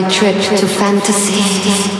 my trip to fantasy.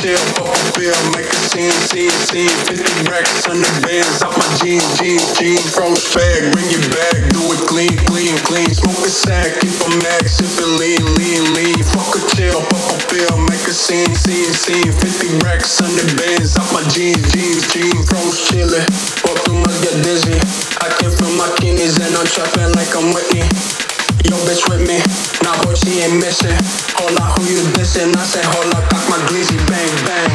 Chill, fuck a bill, make a scene, scene, scene. 50 racks on the bands, out my jeans, jeans, jeans. Froze fat, bring it back, do it clean, clean, clean. Smoke a sack, keep a mad, sipping lean, lean, lean. Fuck a chill, fuck a bill, make a scene, scene, scene. 50 racks on the bands, out my jeans, jeans, jeans. Froze chillin', walk through my get dizzy. I can feel my kidneys and I'm trapping like I'm Whitney. Yo, bitch with me, nah, boy, she ain't missing. Hold up, who you dissing? I say, hold up, cock my glizzy, bang, bang.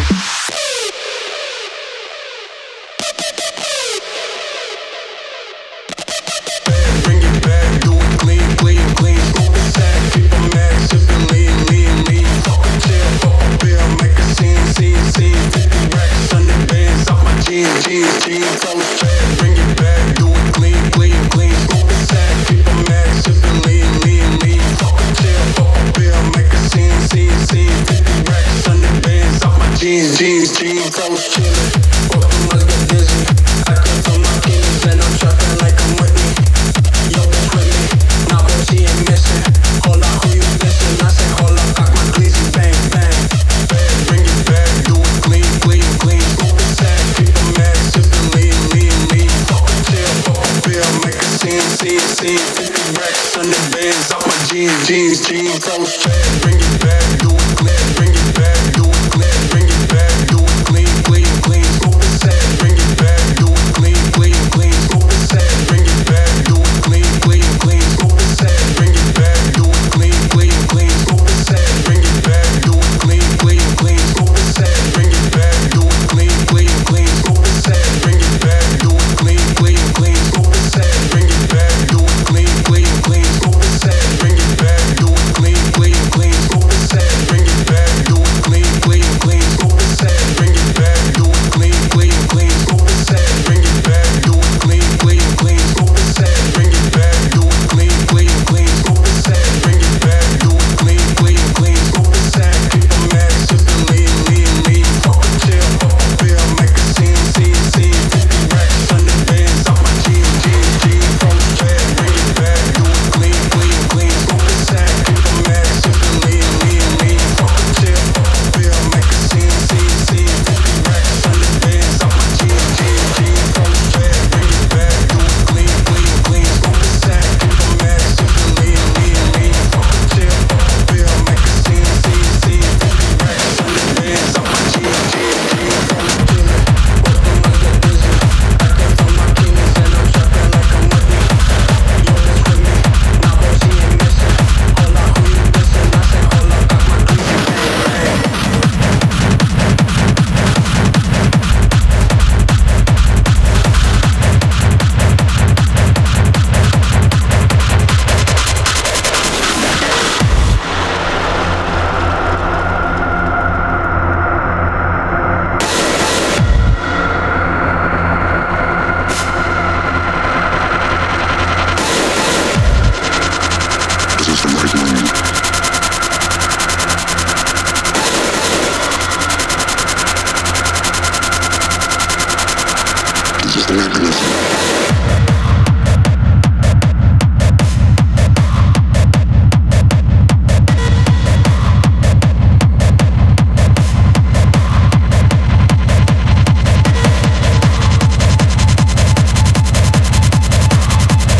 Bring it back, do it jeans, jeans, jeans. Froze chillin', walk through my get. I my and I'm like I'm boy, she who you? I cock my glizzy, bang, bang. Bring it back, do it clean, clean, clean. A mad. Fuck fuck make a scene, scene, scene. 50 racks on bands, off my jeans, jeans, jeans. Froze fat, bring it back,